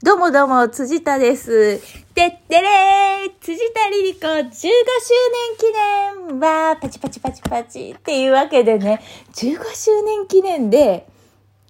どうもどうも、辻田です。てってれー辻田リリ子15周年記念は、パチパチパチパチっていうわけでね、15周年記念で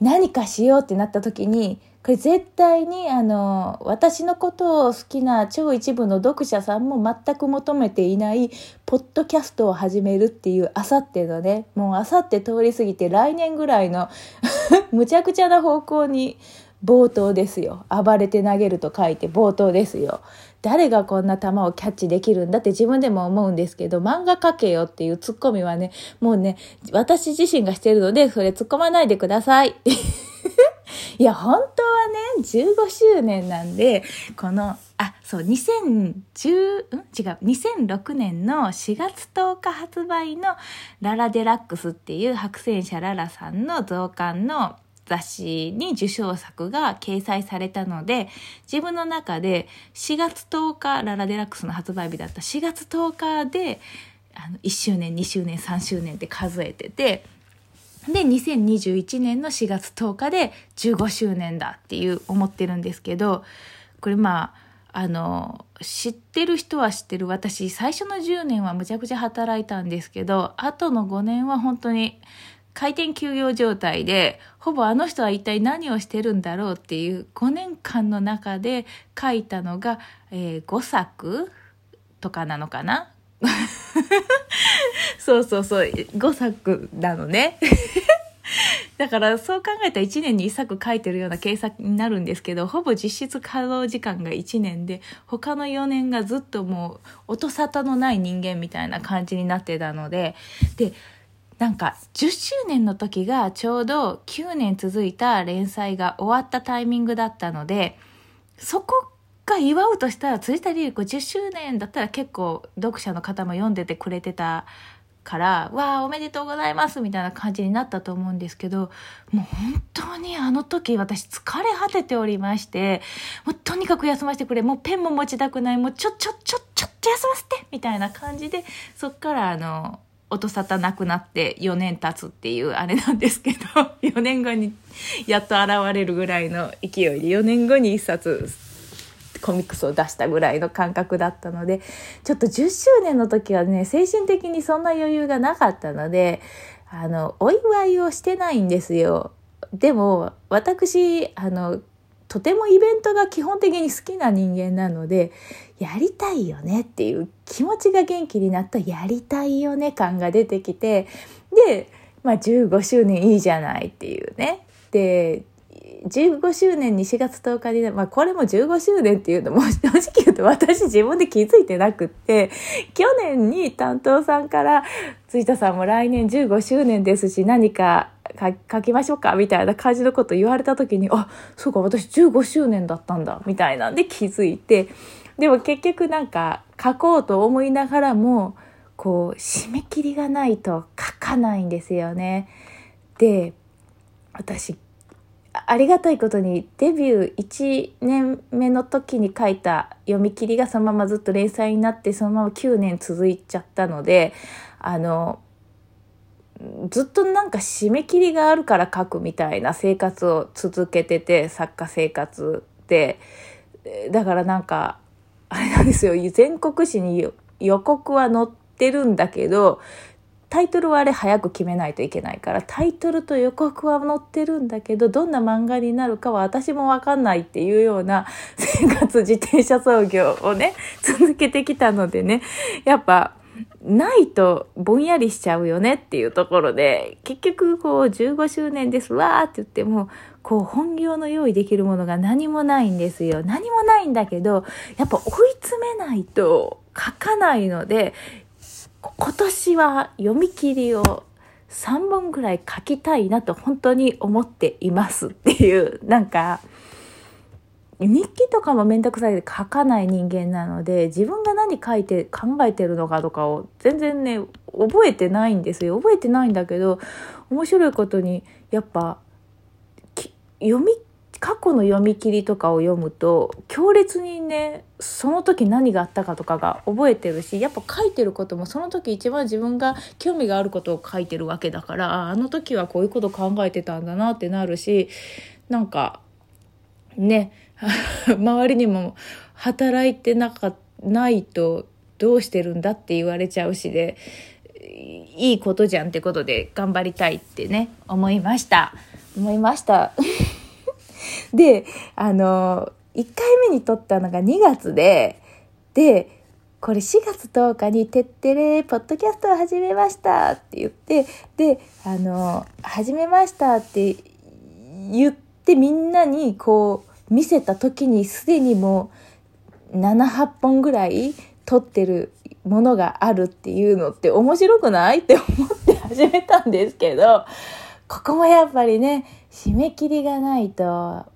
何かしようってなった時に、これ絶対にあの、私のことを好きな超一部の読者さんも全く求めていない、ポッドキャストを始めるっていう、あさってのね、もうあさって通り過ぎて来年ぐらいの むちゃくちゃな方向に冒頭ですよ。暴れて投げると書いて冒頭ですよ。誰がこんな球をキャッチできるんだって自分でも思うんですけど漫画描けよっていうツッコミはねもうね私自身がしてるのでそれ突っ込まないでください。いや本当はね15周年なんでこのあそう2010ん？違う2006年の4月10日発売の「ララデラックス」っていう白戦車ララさんの増刊の雑誌に受賞作が掲載されたので自分の中で4月10日ララデラックスの発売日だった4月10日であの1周年2周年3周年って数えててで2021年の4月10日で15周年だっていう思ってるんですけどこれまああの知ってる人は知ってる。私最初の10年はむちゃくちゃ働いたんですけどあとの5年は本当に開店休業状態でほぼあの人は一体何をしてるんだろうっていう5年間の中で書いたのが、えー5作とかなのかな？そうそうそう5作なのね。だからそう考えたら1年に1作書いてるような計算になるんですけどほぼ実質稼働時間が1年で他の4年がずっともう音沙汰のない人間みたいな感じになってたのででなんか10周年の時がちょうど9年続いた連載が終わったタイミングだったのでそこが祝うとしたら辻田理子10周年だったら結構読者の方も読んでてくれてたから「わあおめでとうございます」みたいな感じになったと思うんですけどもう本当にあの時私疲れ果てておりましてもうとにかく休ませてくれもうペンも持ちたくないもうちょちょちょちょっと休ませてみたいな感じでそっからあの音沙汰なくなって4年経つっていうあれなんですけど 4年後にやっと現れるぐらいの勢いで4年後に1冊コミックスを出したぐらいの感覚だったのでちょっと10周年の時はね精神的にそんな余裕がなかったのであのお祝いをしてないんですよ。でも私あのとてもイベントが基本的に好きな人間なのでやりたいよねっていう気持ちが元気になったやりたいよね感が出てきてで、まあ、15周年いいじゃないっていうね。で15周年に4月10日に、まあ、これも15周年っていうのも 正直言うと私自分で気づいてなくって去年に担当さんから「辻田さんも来年15周年ですし何か書きましょうか」みたいな感じのこと言われた時に「あそうか私15周年だったんだ」みたいなんで気づいてでも結局なんか書こうと思いながらもこう締め切りがないと書かないんですよね。で私ありがたいことにデビュー1年目の時に書いた読み切りがそのままずっと連載になってそのまま9年続いちゃったのであのずっとなんか締め切りがあるから書くみたいな生活を続けてて作家生活で。だからなんかあれなんですよ。全国紙に予告は載ってるんだけどタイトルはあれ早く決めないといけないからタイトルと予告は載ってるんだけどどんな漫画になるかは私も分かんないっていうような 生活自転車操業をね続けてきたのでね。やっぱないとぼんやりしちゃうよねっていうところで結局こう15周年ですわーって言ってもこう本業の用意できるものが何もないんですよ。何もないんだけどやっぱ追い詰めないと書かないので今年は読み切りを3本ぐらい書きたいなと本当に思っていますっていうなんか日記とかもめんどくさいで書かない人間なので自分が何書いて考えてるのかとかを全然ね覚えてないんですよ。覚えてないんだけど面白いことにやっぱ読み過去の読み切りとかを読むと強烈にねその時何があったかとかが覚えてるしやっぱ書いてることもその時一番自分が興味があることを書いてるわけだからあの時はこういうこと考えてたんだなってなるしなんかね、周りにも働いてなか、ないとどうしてるんだって言われちゃうしで、いいことじゃんってことで頑張りたいってね、思いました。思いました。で、あの、1回目に撮ったのが2月で、で、これ4月10日に「てってれポッドキャストを始めました」って言ってであの「始めました」って言ってみんなにこう見せた時にすでにもう78本ぐらい撮ってるものがあるっていうのって面白くないって思って始めたんですけどここもやっぱりね締め切りがないと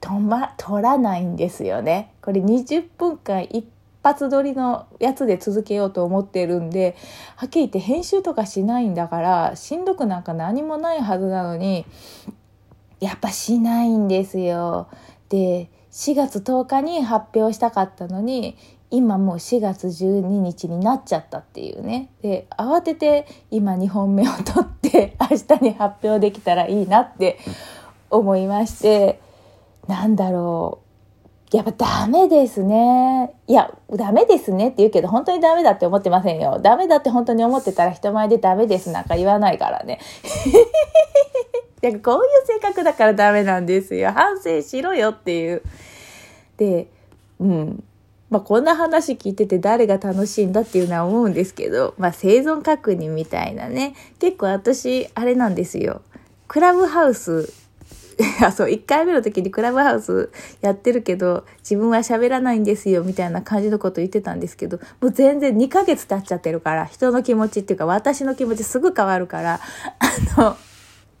止ま取らないんですよね。これ20分間一発撮りのやつで続けようと思ってるんではっきり言って編集とかしないんだからしんどくなんか何もないはずなのにやっぱしないんですよ。で4月10日に発表したかったのに今もう4月12日になっちゃったっていうねで慌てて今2本目を取って明日に発表できたらいいなって思いましてなんだろうやっぱダメですね。いや、ダメですねって言うけど、本当にダメだって思ってませんよ。ダメだって本当に思ってたら人前でダメですなんか言わないからね。こういう性格だからダメなんですよ。反省しろよっていう。で、うん。まあ、こんな話聞いてて誰が楽しいんだっていうのは思うんですけど、まあ、生存確認みたいなね。結構私、あれなんですよ。クラブハウス あ、そう、1回目の時にクラブハウスやってるけど、自分は喋らないんですよ、みたいな感じのこと言ってたんですけど、もう全然2ヶ月経っちゃってるから、人の気持ちっていうか、私の気持ちすぐ変わるから、あの、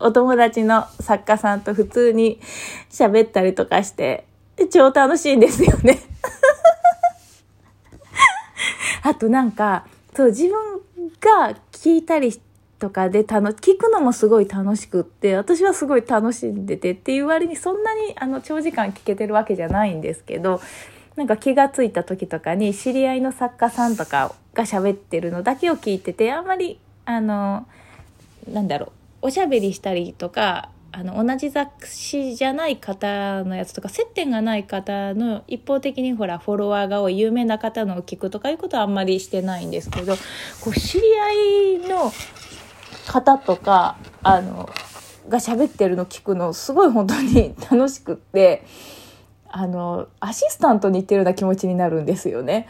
お友達の作家さんと普通に喋ったりとかして、超楽しいんですよね。あとなんか、そう、自分が聞いたり、とかで楽聞くのもすごい楽しくって私はすごい楽しんでてっていう割にそんなにあの長時間聞けてるわけじゃないんですけどなんか気が付いた時とかに知り合いの作家さんとかが喋ってるのだけを聞いててあんまりあのなんだろうおしゃべりしたりとかあの同じ雑誌じゃない方のやつとか接点がない方の一方的にほらフォロワーが多い有名な方のを聞くとかいうことはあんまりしてないんですけどこう知り合いの方とか、あの、が喋ってるの聞くのすごい本当に楽しくって、あの、アシスタントに行ってるような気持ちになるんですよね。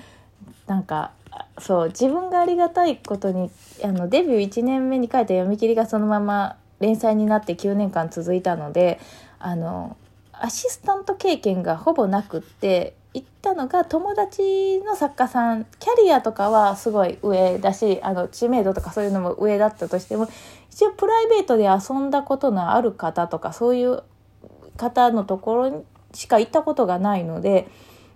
なんか、そう、自分がありがたいことに、あの、デビュー1年目に書いた読み切りがそのまま連載になって9年間続いたので、あの、アシスタント経験がほぼなくって行ったのが友達の作家さんキャリアとかはすごい上だしあの知名度とかそういうのも上だったとしても一応プライベートで遊んだことのある方とかそういう方のところにしか行ったことがないので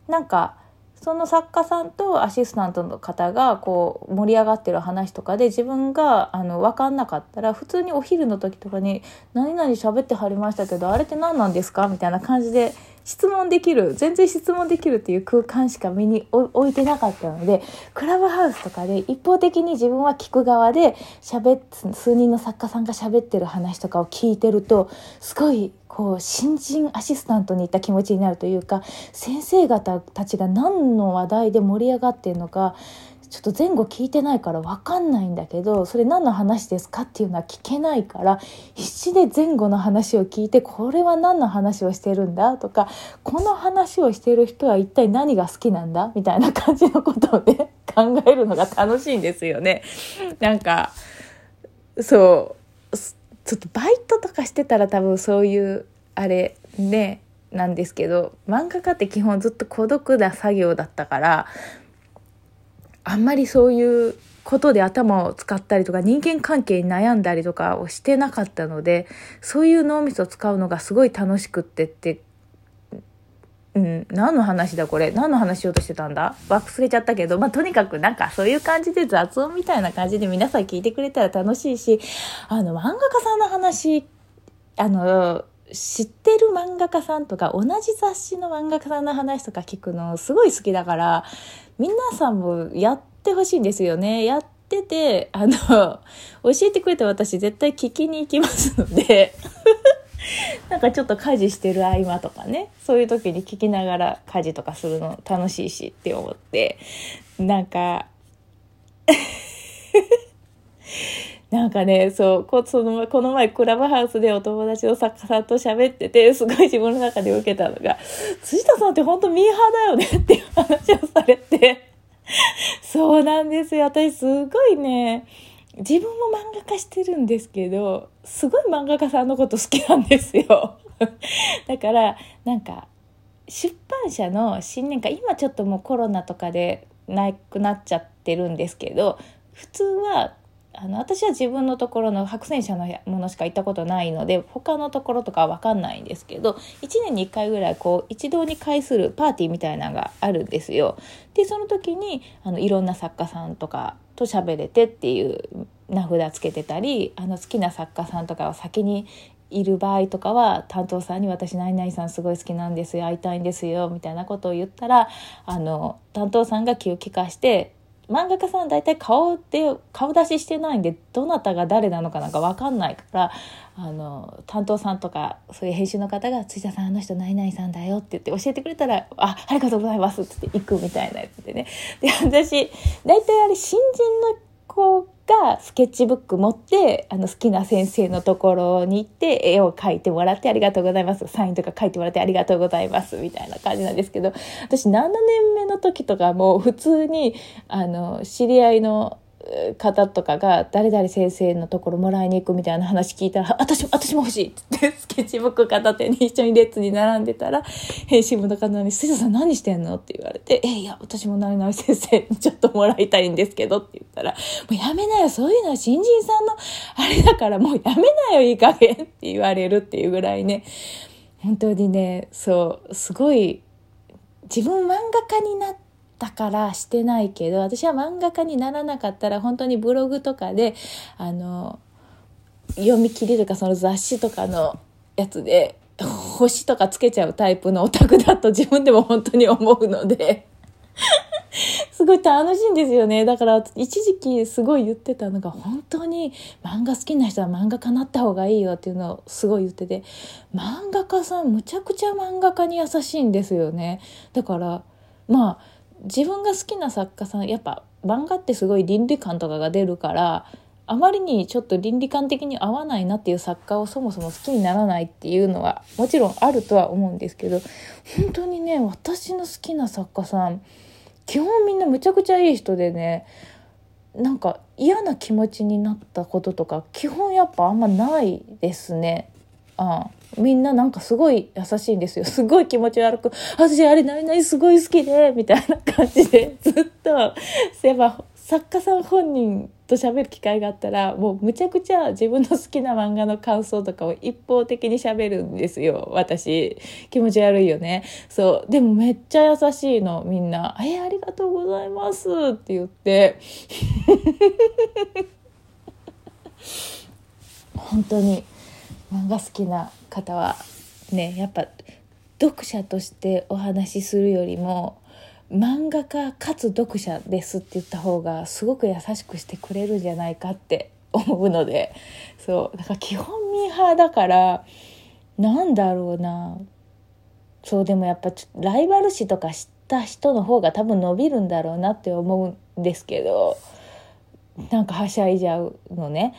なんかその作家さんとアシスタントの方がこう盛り上がってる話とかで自分があの分かんなかったら普通にお昼の時とかに「何々喋ってはりましたけどあれって何なんですか?」みたいな感じで質問できる全然質問できるっていう空間しか身に置いてなかったのでクラブハウスとかで一方的に自分は聞く側で喋っ数人の作家さんが喋ってる話とかを聞いてるとすごいこう新人アシスタントに行った気持ちになるというか先生方たちが何の話題で盛り上がってるのかちょっと前後聞いてないから分かんないんだけどそれ何の話ですかっていうのは聞けないから必死で前後の話を聞いてこれは何の話をしてるんだとかこの話をしてる人は一体何が好きなんだ？みたいな感じのことをね 考えるのが楽しいんですよね。なんかそうちょっとバイトとかしてたら多分そういうあれねなんですけど漫画家って基本ずっと孤独な作業だったからあんまりそういうことで頭を使ったりとか人間関係に悩んだりとかをしてなかったのでそういう脳みそを使うのがすごい楽しくってってうん、何の話だこれ？何の話しようとしてたんだ？忘れちゃったけど、まあ、とにかくなんかそういう感じで雑音みたいな感じで皆さん聞いてくれたら楽しいし、あの、漫画家さんの話、あの、知ってる漫画家さんとか同じ雑誌の漫画家さんの話とか聞くのすごい好きだから皆さんもやってほしいんですよね。やってて、あの、教えてくれた私絶対聞きに行きますので なんかちょっと家事してる合間とかねそういう時に聞きながら家事とかするの楽しいしって思ってなんか なんかね、そう、こそのこの前クラブハウスでお友達の作家さんと喋ってて、すごい自分の中で受けたのが、辻田さんって本当ミーハーだよねっていう話をされて、そうなんですよ。私すごいね、自分も漫画家してるんですけど、すごい漫画家さんのこと好きなんですよ。だから、なんか、出版社の新年会、今ちょっともうコロナとかでなくなっちゃってるんですけど、普通はあの私は自分のところの白戦車のものしか行ったことないので他のところとかは分かんないんですけど1年に1回ぐらいこう一堂に会するパーティーみたいなのがあるんですよ。でその時にあのいろんな作家さんとかと喋れてっていう名札つけてたりあの好きな作家さんとかは先にいる場合とかは担当さんに「私何々さんすごい好きなんですよ会いたいんですよ」みたいなことを言ったらあの担当さんが気を利かして漫画家さん大体顔で顔出ししてないんでどなたが誰なのかなんか分かんないからあの担当さんとかそういう編集の方が「辻田さんあの人何々さんだよ」って言って教えてくれたら「あありがとうございます」って言って行くみたいなやつでね。で私大体あれ新人の子がスケッチブック持ってあの好きな先生のところに行って絵を描いてもらってありがとうございます。サインとか書いてもらってありがとうございますみたいな感じなんですけど私7年目の時とかも普通にあの知り合いの方とかが誰々先生のところもらいに行くみたいな話聞いたら「私も私も欲しい」って言ってスケッチブック片手に一緒に列に並んでたら編集部の方に「杉田さん何してんの?」って言われて「えいや私も何々先生にちょっともらいたいんですけど」って言ったら「もうやめなよそういうのは新人さんのあれだからもうやめなよいい加減」って言われるっていうぐらいね本当にねそうすごい自分漫画家になってだからしてないけど私は漫画家にならなかったら本当にブログとかであの読み切りとかその雑誌とかのやつで星とかつけちゃうタイプのオタクだと 自分でも本当に思うのですごい楽しいんですよね。だから一時期すごい言ってたのが本当に漫画好きな人は漫画家になった方がいいよっていうのをすごい言ってて漫画家さんむちゃくちゃ漫画家に優しいんですよね。だからまあ自分が好きな作家さんやっぱ漫画ってすごい倫理観とかが出るからあまりにちょっと倫理観的に合わないなっていう作家をそもそも好きにならないっていうのはもちろんあるとは思うんですけど本当にね私の好きな作家さん基本みんなむちゃくちゃいい人でねなんか嫌な気持ちになったこととか基本やっぱあんまないですね。あみんななんかすごい優しいんですよ。すごい気持ち悪く、私あれ何々すごい好きで、みたいな感じで ずっと、そういえば作家さん本人と喋る機会があったら、もうむちゃくちゃ自分の好きな漫画の感想とかを一方的に喋るんですよ。私。気持ち悪いよね。そう。でもめっちゃ優しいの、みんな。え、ありがとうございますって言って。本当に漫画好きな方はねやっぱ読者としてお話しするよりも漫画家かつ読者ですって言った方がすごく優しくしてくれるんじゃないかって思うのでそうだから基本ミーハーだからなんだろうなそうでもやっぱライバル誌とか知った人の方が多分伸びるんだろうなって思うんですけどなんかはしゃいじゃうのね。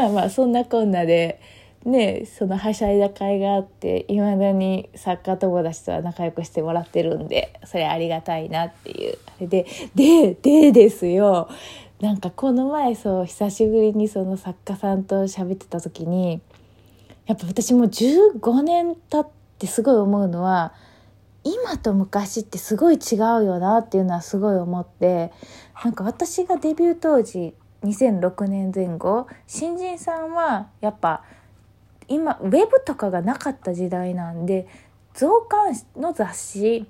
まあまあそんなこんなでねそのはしゃいだ会があっていまだに作家友達とは仲良くしてもらってるんでそれありがたいなっていう。あれでででですよ。なんかこの前そう久しぶりにその作家さんと喋ってた時にやっぱ私も15年経ってすごい思うのは今と昔ってすごい違うよなっていうのはすごい思ってなんか私がデビュー当時2006年前後新人さんはやっぱ今ウェブとかがなかった時代なんで増刊の雑誌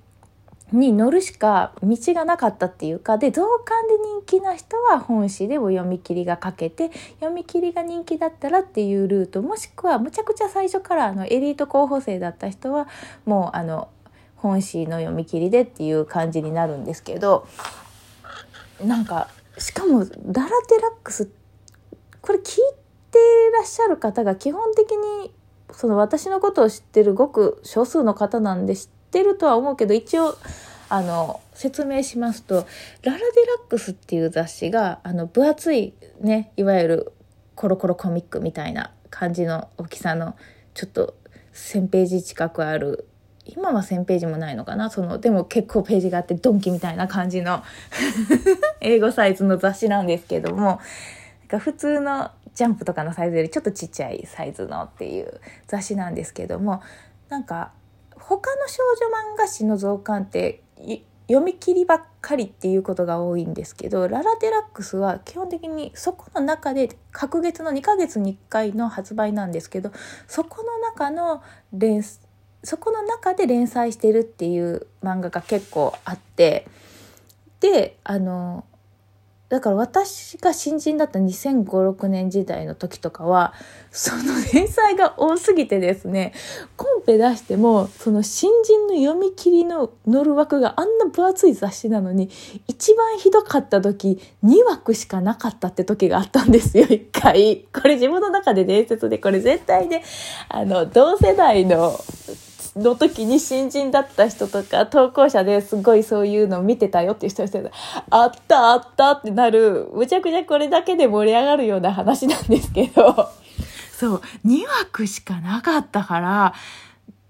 に乗るしか道がなかったっていうかで増刊で人気な人は本誌でも読み切りが書けて読み切りが人気だったらっていうルートもしくはむちゃくちゃ最初からあのエリート候補生だった人はもうあの本誌の読み切りでっていう感じになるんですけどなんかしかもダラデラックスこれ聞いてらっしゃる方が基本的にその私のことを知ってるごく少数の方なんで知ってるとは思うけど一応あの説明しますと「ララ・デラックス」っていう雑誌があの分厚いねいわゆるコロコロコミックみたいな感じの大きさのちょっと1,000ページ近くある今は1,000ページもないのかな？そのでも結構ページがあってドンキみたいな感じの 英語サイズの雑誌なんですけどもなんか普通のジャンプとかのサイズよりちょっとちっちゃいサイズのっていう雑誌なんですけどもなんか他の少女漫画誌の増刊って読み切りばっかりっていうことが多いんですけどララデラックスは基本的にそこの中で隔月の2ヶ月に1回の発売なんですけどそこの中の連そこの中で連載してるっていう漫画が結構あってであのだから私が新人だった2005、6年時代の時とかは、その連載が多すぎてですね、コンペ出しても、その新人の読み切りの乗る枠があんな分厚い雑誌なのに、一番ひどかった時、2枠しかなかったって時があったんですよ、一回。これ自分の中で伝説で、これ絶対ね、あの、同世代のの時に新人だった人とか投稿者ですごいそういうのを見てたよっていう人があったあったってなるむちゃくちゃこれだけで盛り上がるような話なんですけど。そう2枠しかなかったから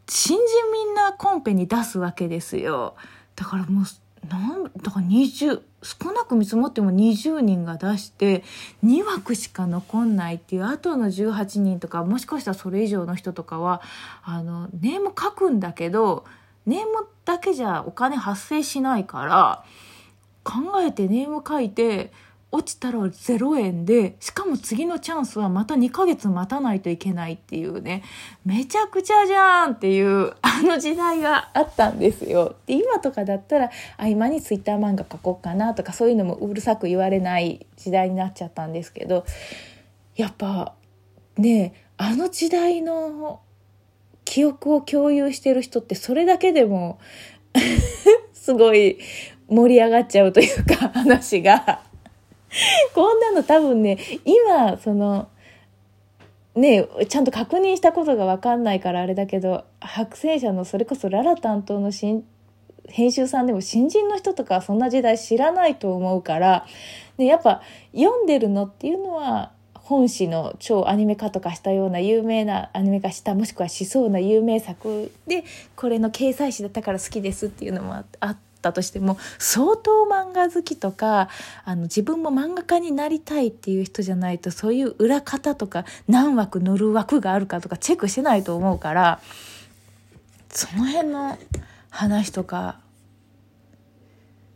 新人みんなコンペに出すわけですよ。だからもうなんだから20少なく見積もっても20人が出して2枠しか残んないっていうあとの18人とかもしかしたらそれ以上の人とかはあのネーム書くんだけどネームだけじゃお金発生しないから考えてネーム書いて落ちたら0円でしかも次のチャンスはまた2ヶ月待たないといけないっていうねめちゃくちゃじゃんっていうあの時代があったんですよ。で今とかだったら合間にツイッター漫画書こうかなとかそういうのもうるさく言われない時代になっちゃったんですけどやっぱねあの時代の記憶を共有してる人ってそれだけでも すごい盛り上がっちゃうというか話が。こんなの多分ね、今、その、ねちゃんと確認したことが分かんないからあれだけど、白戦車のそれこそララ担当の新、編集さんでも新人の人とかそんな時代知らないと思うから、ね、やっぱ読んでるのっていうのは、本誌の超アニメ化とかしたような有名なアニメ化したもしくはしそうな有名作でこれの掲載誌だったから好きですっていうのもあって。ったとしても相当漫画好きとかあの自分も漫画家になりたいっていう人じゃないとそういう裏方とか何枠乗る枠があるかとかチェックしてないと思うからその辺の話とか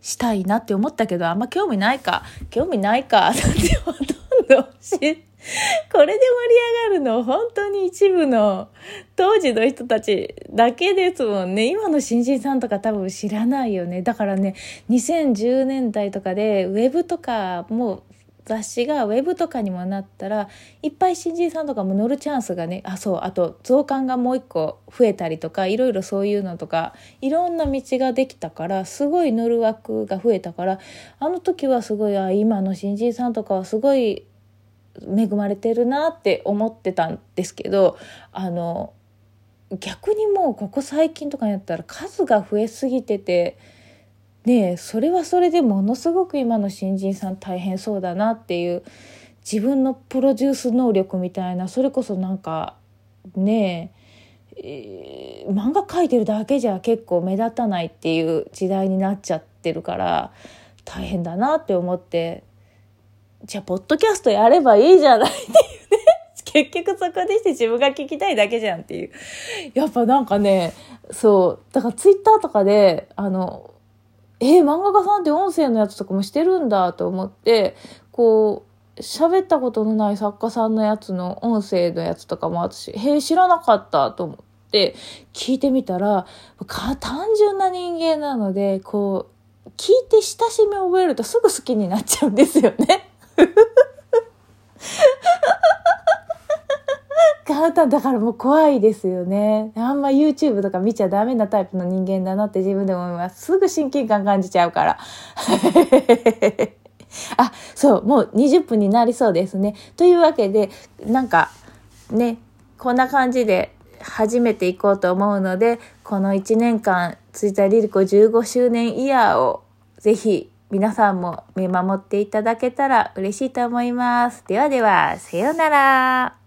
したいなって思ったけどあんま興味ないか興味ないかってほとんど知 これで盛り上がるの本当に一部の当時の人たちだけですもんね。今の新人さんとか多分知らないよね。だからね、2010年代とかでウェブとかもう雑誌がウェブとかにもなったらいっぱい新人さんとかも乗るチャンスがねあそうあと増刊がもう一個増えたりとかいろいろそういうのとかいろんな道ができたからすごい乗る枠が増えたからあの時はすごいあ今の新人さんとかはすごい恵まれてるなって思ってたんですけどあの逆にもうここ最近とかにやったら数が増えすぎててねそれはそれでものすごく今の新人さん大変そうだなっていう自分のプロデュース能力みたいなそれこそなんかねえー、漫画描いてるだけじゃ結構目立たないっていう時代になっちゃってるから大変だなって思ってじゃあ、ポッドキャストやればいいじゃないっていうね。結局そこでして自分が聞きたいだけじゃんっていう。やっぱなんかね、そう、だからツイッターとかで、あの、えー、漫画家さんって音声のやつとかもしてるんだと思って、こう、喋ったことのない作家さんのやつの音声のやつとかも私、へえ、知らなかったと思って聞いてみたら、単純な人間なので、こう、聞いて親しみを覚えるとすぐ好きになっちゃうんですよね。簡単だからもう怖いですよね。あんま YouTube とか見ちゃダメなタイプの人間だなって自分でも思います。すぐ親近感感じちゃうから。あ、そう、もう20分になりそうですね。というわけで、なんか、ね、こんな感じで始めていこうと思うので、この1年間、ついたリリコ15周年イヤーをぜひ皆さんも見守っていただけたら嬉しいと思います。ではでは、さようなら。